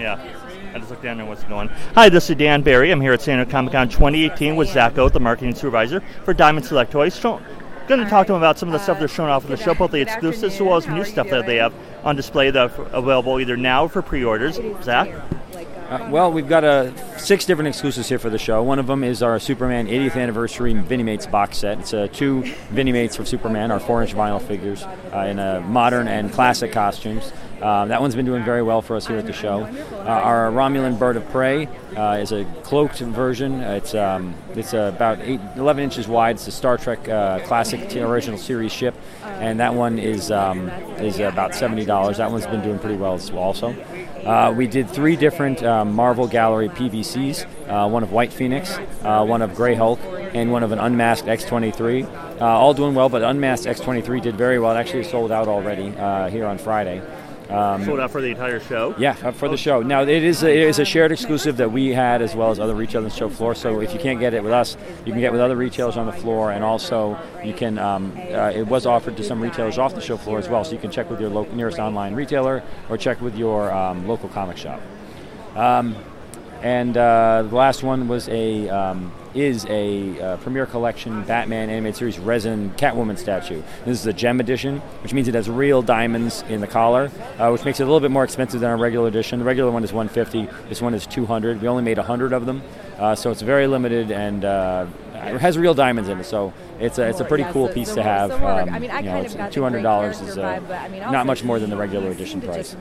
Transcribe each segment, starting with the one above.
Yeah. I just looked down there what's going. Hi, this is Dan Barry. I'm here at San Diego Comic Con 2018 with Zach Oat, the marketing supervisor for Diamond Select Toys. So, going to talk to them about some of the stuff they're showing off at the show, both the exclusives as well as new stuff that they have on display that are available either now or for pre-orders. Zach? Uh, well, we've got uh, six different exclusives here for the show. One of them is our Superman 80th anniversary Vinimates box set. It's uh, two Vinimates of Superman, our four-inch vinyl figures uh, in uh, modern and classic costumes. That one's been doing very well for us here at the show. Our Romulan Bird of Prey is a cloaked version. It's um, it's about eight, 11 inches wide. It's a Star Trek classic original series ship, and that one is um, is about seventy dollars. That one's been doing pretty well also. Uh, we did three different um, Marvel Gallery PVCs uh, one of White Phoenix, uh, one of Grey Hulk, and one of an unmasked X23. Uh, all doing well, but unmasked X23 did very well. It actually sold out already uh, here on Friday. Um, Sold out for the entire show. Yeah, uh, for the show. Now it is a, it is a shared exclusive that we had as well as other retailers on the show floor. So if you can't get it with us, you can get it with other retailers on the floor, and also you can. Um, uh, it was offered to some retailers off the show floor as well, so you can check with your local, nearest online retailer or check with your um, local comic shop. Um, and uh, the last one was a um, is a uh, Premier Collection Batman animated series resin Catwoman statue. This is a gem edition, which means it has real diamonds in the collar, uh, which makes it a little bit more expensive than our regular edition. The regular one is 150. This one is 200. We only made 100 of them, uh, so it's very limited and uh, it has real diamonds in it. So it's a it's a pretty cool piece to have. Um, I mean, I you know, two hundred dollars is uh, not much more than the regular edition price.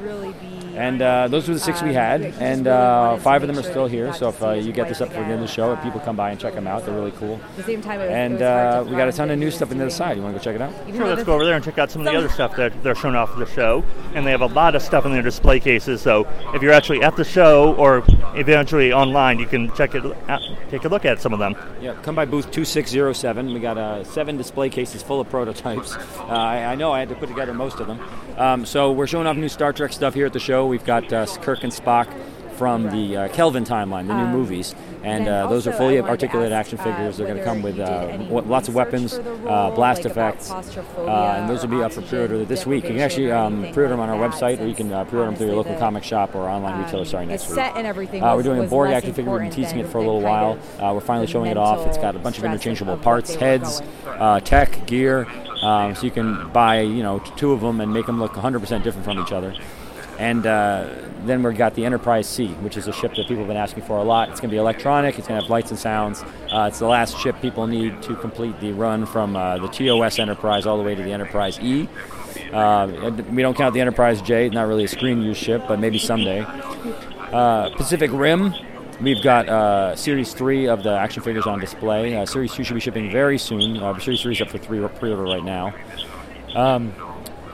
And uh, those were the six we had, and uh, five of them are still here. So if uh, you get this up for the end of the show, if people come by and check them out, they're really cool. The same time, was, and uh, we got a ton of new stuff on the other side. You want to go check it out? Sure, let's go over there and check out some of the other stuff that they're showing off the show. And they have a lot of stuff in their display cases. So if you're actually at the show or eventually online, you can check it, out, take a look at some of them. Yeah, come by booth 2607. We got uh, seven display cases full of prototypes. Uh, I, I, know I had to put together most of them. Um, so we're showing off new Star Trek stuff here at the show. We've got uh, Kirk and Spock from the uh, Kelvin timeline, the new um, movies, and uh, those are fully articulated action uh, figures. They're going to come with uh, lots of weapons, uh, blast effects, and those will be up for pre-order this week. You can actually um, pre-order them on our website, or you can pre-order them through your local comic shop or online retailer starting next week. Set and everything. we're doing a Borg action figure. We've been teasing it for a little while. we're finally showing it off. It's got a bunch of interchangeable parts, heads, tech, gear. Um, so you can buy, you know, two of them and make them look 100% different from each other. And uh, then we've got the Enterprise C, which is a ship that people have been asking for a lot. It's going to be electronic, it's going to have lights and sounds. Uh, it's the last ship people need to complete the run from uh, the TOS Enterprise all the way to the Enterprise E. Uh, we don't count the Enterprise J, It's not really a screen use ship, but maybe someday. Uh, Pacific Rim, We've got uh, Series 3 of the action figures on display. Uh, Series 2 should be shipping very soon. Uh, Series 3 is up for three pre-order right now. Um,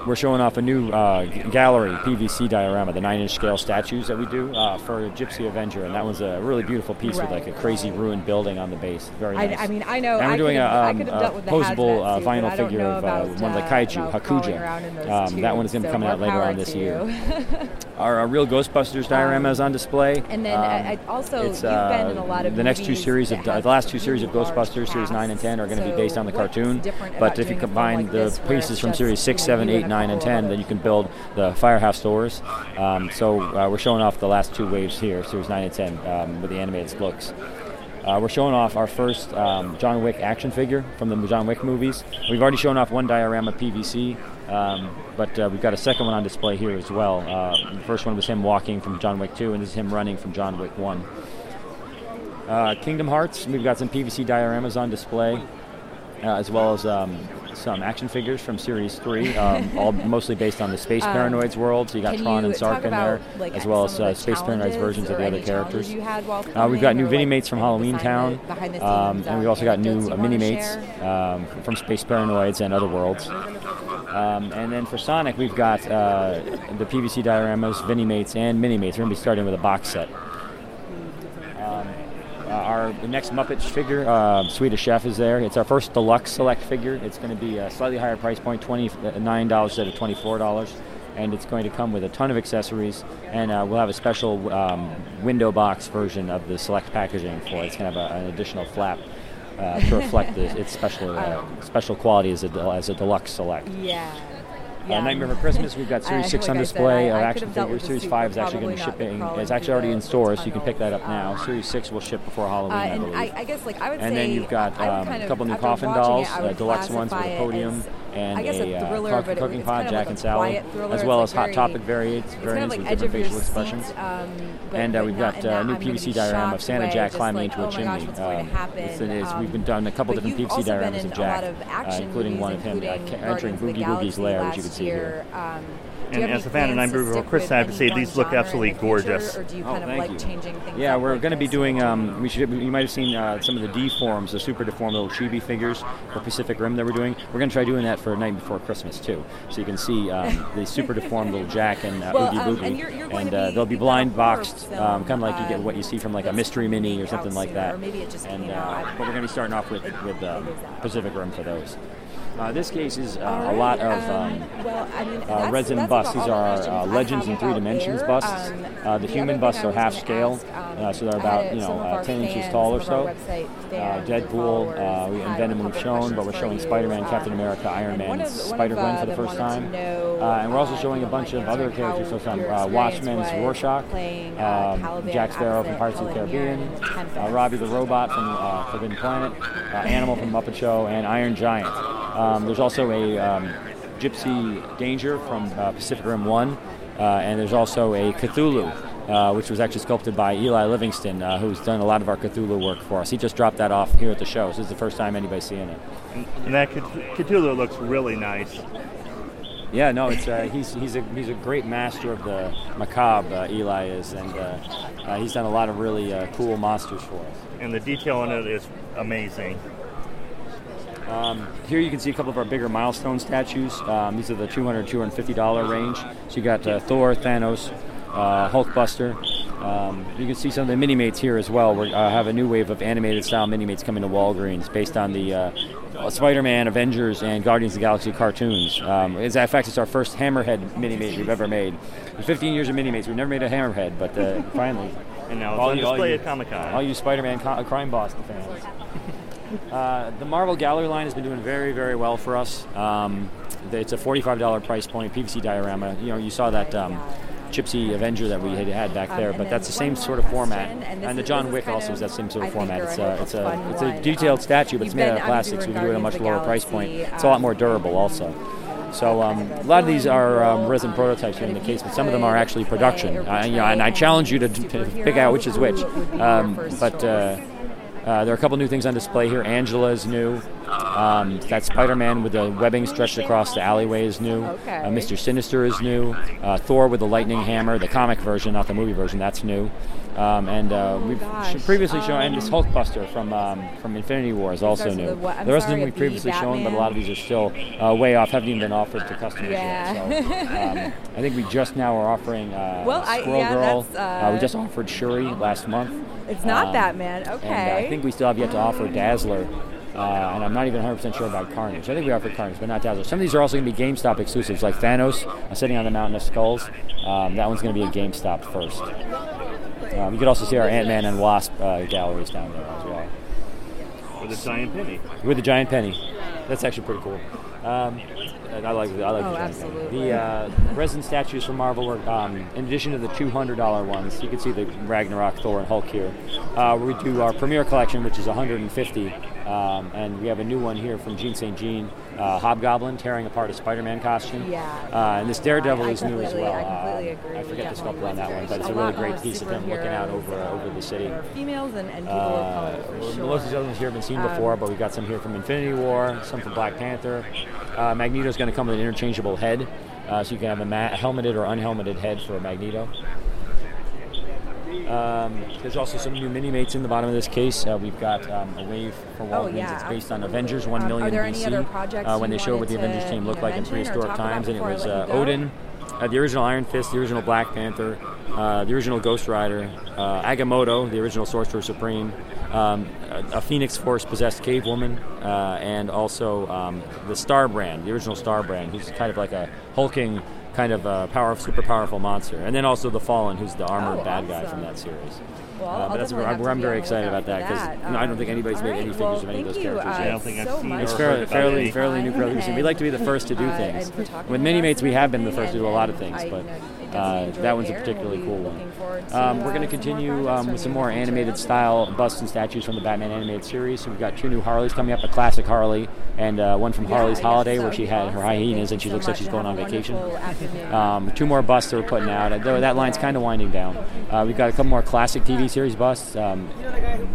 we're showing off a new uh, gallery PVC diorama, the nine-inch scale statues that we do uh, for Gypsy Avenger, and that was a really beautiful piece right. with like a crazy ruined building on the base. Very nice. I, I mean, I know. And we're I doing a, um, a posable uh, vinyl figure of uh, one of the kaiju, Hakuja. Um, that one is going to be so coming out later on this year. our, our, real Ghostbusters diorama um, is on display. And then I, um, also, you've been in a lot of the next two series of the last two series of Ghostbusters, series nine and ten, are going to be based on the cartoon. But if you combine the pieces from series six, seven, eight, nine, and ten, then you can build the firehouse doors. Um, so uh, we're showing off the last two waves here, Series 9 and 10, um, with the animated looks. Uh, we're showing off our first um, John Wick action figure from the John Wick movies. We've already shown off one diorama PVC, um, but uh, we've got a second one on display here as well. Uh, the first one was him walking from John Wick 2, and this is him running from John Wick 1. Uh, Kingdom Hearts, we've got some PVC dioramas on display, uh, as well as um, some action figures from Series 3, um, all mostly based on the Space um, Paranoids world. So you got Tron and Sark in there, like, as well as uh, Space Paranoids versions of the other characters. Uh, we've got new Mini Mates from Halloween Town, um, and we've also got new uh, Mini Mates um, from Space Paranoids and other worlds. Um, and then for Sonic, we've got uh, the PVC dioramas, Vinimates, and Mini Mates. We're going to be starting with a box set. Uh, our next Muppet figure, uh, Swedish Chef, is there. It's our first deluxe select figure. It's going to be a slightly higher price point, $29 instead of $24 and it's going to come with a ton of accessories. And uh, we'll have a special um, window box version of the select packaging for it. It's going to have a, an additional flap uh, to reflect the, its special uh, special quality as a, as a deluxe select. Yeah. Yeah. Uh, Nightmare Before Christmas, we've got Series 6 on display. uh, action figures. Series 5 is actually going to be shipping. It's actually already in stores, so you can pick that up now. Series 6 will ship before Halloween, uh, I believe. I, I, guess, like, I would and then you've got um, a couple new coffin dolls, it, deluxe ones with a podium and a, a thriller, uh, cooking pot, Jack like and Sally, as well as Hot Topic variants, variants kind of like with different facial expressions. Um, and uh, we've got a uh, new PVC diorama of Santa Jack climbing into a oh chimney. Um, we've been done a couple different PVC dioramas of Jack, uh, including one of him entering Oogie Boogie's lair, which you can see here. Um, and as a fan of Nightmare Before Christmas, I have to say these look absolutely gorgeous. Or do you kind oh, of like you. changing things? Yeah, we're going to be doing. Um, we should. You might have seen uh, some of the deforms, the super deformed little chibi figures for Pacific Rim that we're doing. We're going to try doing that for a Night Before Christmas too, so you can see um, the super deformed little Jack and uh, well, Oogie um, Boogie, and, you're, you're and uh, they'll be blind boxed, um, kind of like you get what you see from like a mystery mini or something like that. And uh, but we're going to be starting off with with um, Pacific Rim for those. Uh, this case is uh, a lot of um, well, I mean, uh, resin busts. These are uh, legends in three dimensions busts. Um, uh, the, the human busts are half scale, um, uh, so they're about you know 10 inches tall or so. Deadpool, we and Venom we've shown, but we're showing Spider-Man, Captain America, Iron Man, Spider-Gwen for the first time, and we're also showing a bunch of other characters. So some Watchmen's Rorschach, um, Jack Sparrow from Pirates of the Caribbean, Robbie the Robot from Forbidden Planet, Animal from Muppet Show, and Iron Giant. Um, there's also a um, Gypsy Danger from uh, Pacific Rim 1, uh, and there's also a Cthulhu, uh, which was actually sculpted by Eli Livingston, uh, who's done a lot of our Cthulhu work for us. He just dropped that off here at the show, so this is the first time anybody's seeing it. And that Cthulhu looks really nice. Yeah, no, it's uh, he's he's a he's a great master of the macabre. Uh, Eli is, and he's done a lot of really cool monsters for us. And the detail in it is amazing. Um, here you can see a couple of our bigger milestone statues. Um, these are the $200, $250 range. So you got uh, Thor, Thanos, uh, Hulkbuster. Um, you can see some of the mini mates here as well. We uh, have a new wave of animated style mini mates coming to Walgreens based on the uh, Spider-Man, Avengers, and Guardians of the Galaxy cartoons. Um, in fact, it's our first Hammerhead mini mate we've ever made. In 15 years of mini mates, we've never made a Hammerhead, but uh, finally. And now it's all on display at Comic Con. All you Spider-Man co- crime boss fans. Uh, the Marvel Gallery line has been doing very, very well for us. Um, it's a $45 price point PVC diorama. You know, you saw that um, Gypsy Avenger that we had had back there, um, but that's the same sort of format. And, and the John Wick also is that same sort of format. It's a, it's a, it's a detailed statue, but it's made out of plastic, so we can do it at a much lower price point. It's a lot more durable, also. So um, a lot of these are um, resin prototypes here in the case, but some of them are actually production. Uh, you know, and I challenge you to, to pick out which is which. Um, but uh, uh, there are a couple new things on display here. Angela is new. Um, that Spider-Man with the webbing stretched across the alleyway is new. Okay. Uh, Mr. Sinister is new. Uh, Thor with the lightning hammer, the comic version, not the movie version, that's new. Um, and uh, oh, we've gosh. previously shown, and this um, Hulkbuster from um, from Infinity War is also new. The, the rest of them we've previously shown, but a lot of these are still uh, way off, haven't even been offered to customers yeah. yet. So um, I think we just now are offering uh, well, Squirrel I, yeah, Girl. Uh, we just offered Shuri last month. It's not um, Batman, okay. And I think we still have yet to offer Dazzler. Uh, and I'm not even 100% sure about Carnage. I think we offer Carnage, but not Dazzler. Some of these are also going to be GameStop exclusives, like Thanos uh, sitting on the Mountain of Skulls. Um, that one's going to be a GameStop first. Um, you can also see our Ant Man and Wasp uh, galleries down there as well. With a giant penny. With a giant penny. That's actually pretty cool. Um, I like the I like oh, the absolutely. The uh, resin statues from Marvel were, um, in addition to the two hundred dollar ones, you can see the Ragnarok, Thor, and Hulk here. Uh, we do our premiere collection, which is one hundred and fifty, um, and we have a new one here from Jean St. Jean, uh, Hobgoblin tearing apart a Spider-Man costume. Yeah. Uh, and this Daredevil I, I is new as well. I completely uh, agree. I forget the sculptor on that one, but it's a, really great piece of him looking out over over the city. Females and, and people of color for uh, sure. Most of these other ones here have been seen um, before, but we've got some here from Infinity War, some from Black Panther. Uh, Magneto's going to come with an interchangeable head, uh, so you can have a ma- helmeted or unhelmeted head for a Magneto. Um, there's also some new mini mates in the bottom of this case. Uh, we've got um, a wave for Walgreens. Oh, yeah, it's based on Avengers 1 million um, BC. Uh, when they showed what the Avengers team looked like in prehistoric times, and it was uh, Odin, uh, the original Iron Fist, the original Black Panther, uh, the original Ghost Rider, uh, Agamotto, the original Sorcerer Supreme, um, a, a, Phoenix Force possessed cave woman, uh, and also um, the Star Brand, the original Star Brand, who's kind of like a hulking kind of uh, power, super powerful monster, and then also the Fallen, who's the armored Oh, bad guy from that series. Well, Uh, I'll but that's definitely where I'm, have to I'm very excited about that because that. no, I don't think anybody's made right, any well, figures of any of those you, characters uh, I don't think I've seen much It's heard fairly, fairly, any. fairly new producing. We like to be the first to do Uh, things. and With with mini us mates, we have been the first to do a lot of things, but you know, definitely uh, that one's a particularly cool one. looking forward to, Um, we're going to continue um, with some more in the future. animated style busts and statues from the Batman animated series. So we've got two new Harleys coming up, a classic Harley and uh, one from Harley's Holiday where she had her hyenas and she looks like she's going on and have a vacation. Um, two more busts that we're putting out. Uh, though that line's kind of winding down. Uh, we've got a couple more classic TV series busts, um,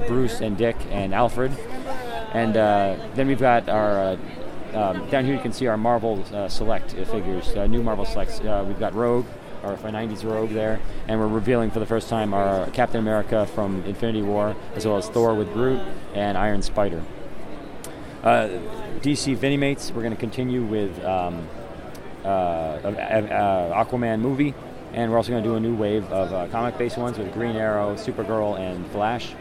Bruce and Dick and Alfred, and uh, then we've got our. Uh, um, down here you can see our Marvel uh, Select uh, figures, uh, new Marvel Selects. Uh, we've got Rogue, our 90s Rogue there, and we're revealing for the first time our Captain America from Infinity War, as well as Thor with Groot and Iron Spider. Uh, DC Vinimates, we're going to continue with um, uh, uh, uh, Aquaman movie, and we're also going to do a new wave of uh, comic-based ones with Green Arrow, Supergirl, and Flash.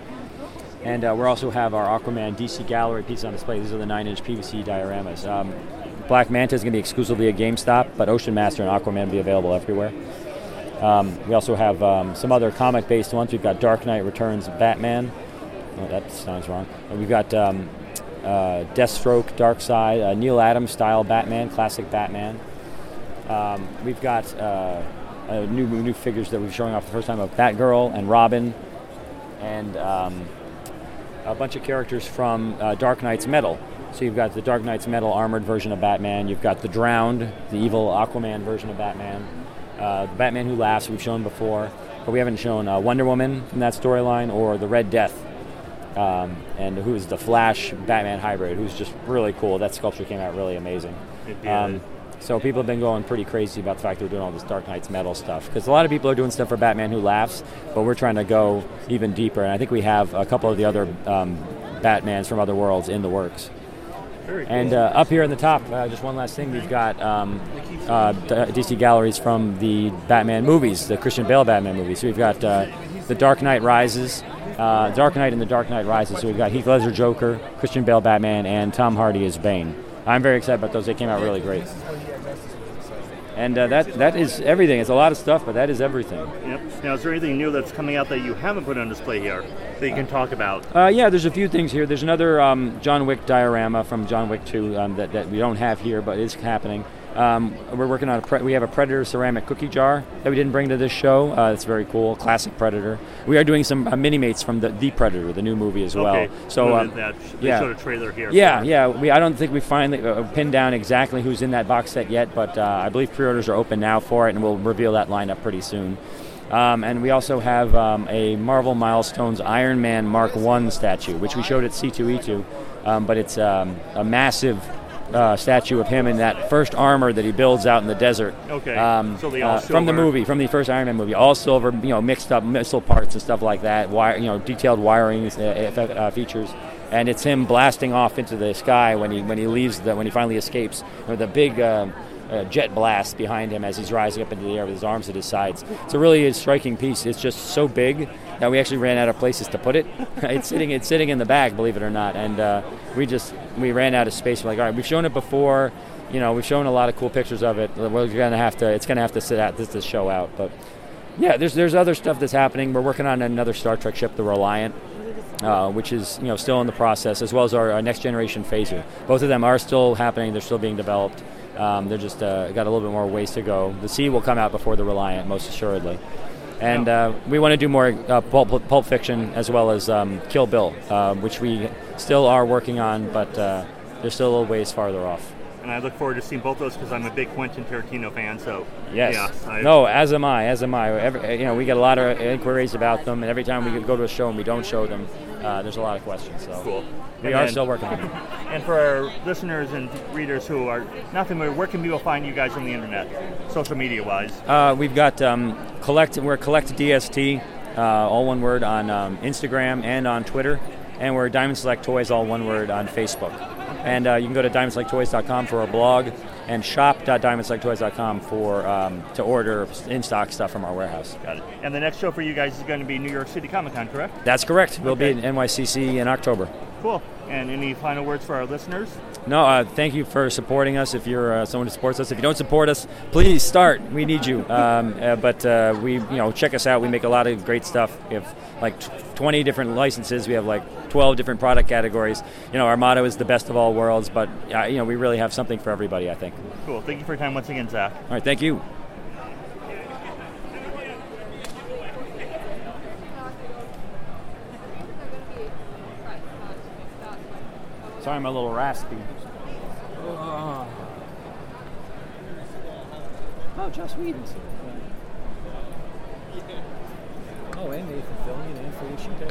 And we also have our Aquaman DC Gallery pieces on display. These are the 9-inch PVC dioramas. Um, Black Manta is going to be exclusively at GameStop, but Ocean Master and Aquaman will be available everywhere. Um, we also have um, some other comic-based ones. We've got Dark Knight Returns Batman. Oh, that sounds wrong. And we've got um, uh, Deathstroke, Darkseid, uh, Neal Adams style Batman, classic Batman. Um, we've got uh, uh, new new figures that we're showing off the first time of Batgirl and Robin, and um, a bunch of characters from uh, Dark Nights Metal. So you've got the Dark Nights Metal armored version of Batman. You've got the Drowned, the evil Aquaman version of Batman. Uh, the Batman Who Laughs we've shown before, but we haven't shown uh, Wonder Woman from that storyline or the Red Death, um, and who is the Flash Batman hybrid, who's just really cool. That sculpture came out really amazing. Um, so people have been going pretty crazy about the fact that we're doing all this Dark Nights Metal stuff because a lot of people are doing stuff for Batman Who Laughs, but we're trying to go even deeper. And I think we have a couple of the other um, Batmans from other worlds in the works. And uh, up here in the top, uh, just one last thing, we've got um, uh, DC galleries from the Batman movies, the Christian Bale Batman movies. So we've got uh, The Dark Knight Rises, uh, Dark Knight and The Dark Knight Rises. So we've got Heath Ledger Joker, Christian Bale Batman, and Tom Hardy as Bane. I'm very excited about those. They came out really great. And uh, that that is everything. It's a lot of stuff, but that is everything. Yep. Now, is there anything new that's coming out that you haven't put on display here that you can talk about? Uh, yeah, there's a few things here. There's another um, John Wick diorama from John Wick 2 um, that, that we don't have here, but is happening. Um, we're working on a pre- we have a Predator ceramic cookie jar that we didn't bring to this show. Uh, it's very cool, classic Predator. We are doing some uh, mini mates from the, the Predator, the new movie as well. okay. So um, that, they yeah. showed a trailer here. yeah, yeah. We, I don't think we finally uh, pinned down exactly who's in that box set yet, but uh, I believe pre-orders are open now for it, and we'll reveal that lineup pretty soon. Um, and we also have um, a Marvel Milestones Iron Man Mark One statue, which we showed at C2E2, um, but it's um, a massive uh, statue of him in that first armor that he builds out in the desert. Okay. Um, So all uh, from the movie, from the first Iron Man movie, all silver, you know, mixed up missile parts and stuff like that. Wire, you know, detailed wiring uh, uh, uh, features, and it's him blasting off into the sky when he when he leaves the when he finally escapes with a big. Um, uh, jet blast behind him as he's rising up into the air with his arms at his sides. It's a really striking piece. It's just so big that we actually ran out of places to put it. it's sitting it's sitting in the bag, believe it or not, and uh, we just we ran out of space. We're like, all right, we've shown it before. You know, we've shown a lot of cool pictures of it. We're gonna have to. It's gonna have to sit out this to show out, but. Yeah, there's there's other stuff that's happening. We're working on another Star Trek ship, the Reliant, uh, which is you know still in the process, as well as our, our next generation phaser. Both of them are still happening. They're still being developed. Um, they're just uh, got a little bit more ways to go. The C will come out before the Reliant, most assuredly. And uh, we want to do more uh, pulp, pulp fiction as well as um, Kill Bill, uh, which we still are working on, but uh, they're still a little ways farther off. And I look forward to seeing both of those because I'm a big Quentin Tarantino fan. So Yes. yeah, I- no, as am I. As am I. Every, you know, we get a lot of inquiries about them, and every time we go to a show and we don't show them, uh, there's a lot of questions. So Cool. we And are then- still working on them. And for our listeners and readers who are not familiar, where can people find you guys on the internet, social media wise? Uh, we've got um, collect. We're collect DST, uh, all one word on um, Instagram and on Twitter, and we're Diamond Select Toys, all one word on Facebook. And uh, you can go to diamondselecttoys.com for our blog and shop.diamondselecttoys.com for um, to order in stock stuff from our warehouse. Got it. And the next show for you guys is going to be New York City Comic Con, correct? That's correct. We'll Okay. be in NYCC in October. Cool. And any final words for our listeners? No, uh, thank you for supporting us. If you're uh, someone who supports us, if you don't support us, please start. We need you. Um, uh, but uh, we, you know, check us out. We make a lot of great stuff. We have like 20 different licenses. We have like 12 different product categories. You know, our motto is the best of all worlds. But uh, you know, we really have something for everybody. I think. Cool. Thank you for your time once again, Zach. All right. Thank you. Sorry, I'm a little raspy. Oh, Joss Whedon's here. Oh, and Nathan Fillion and Felicia Day.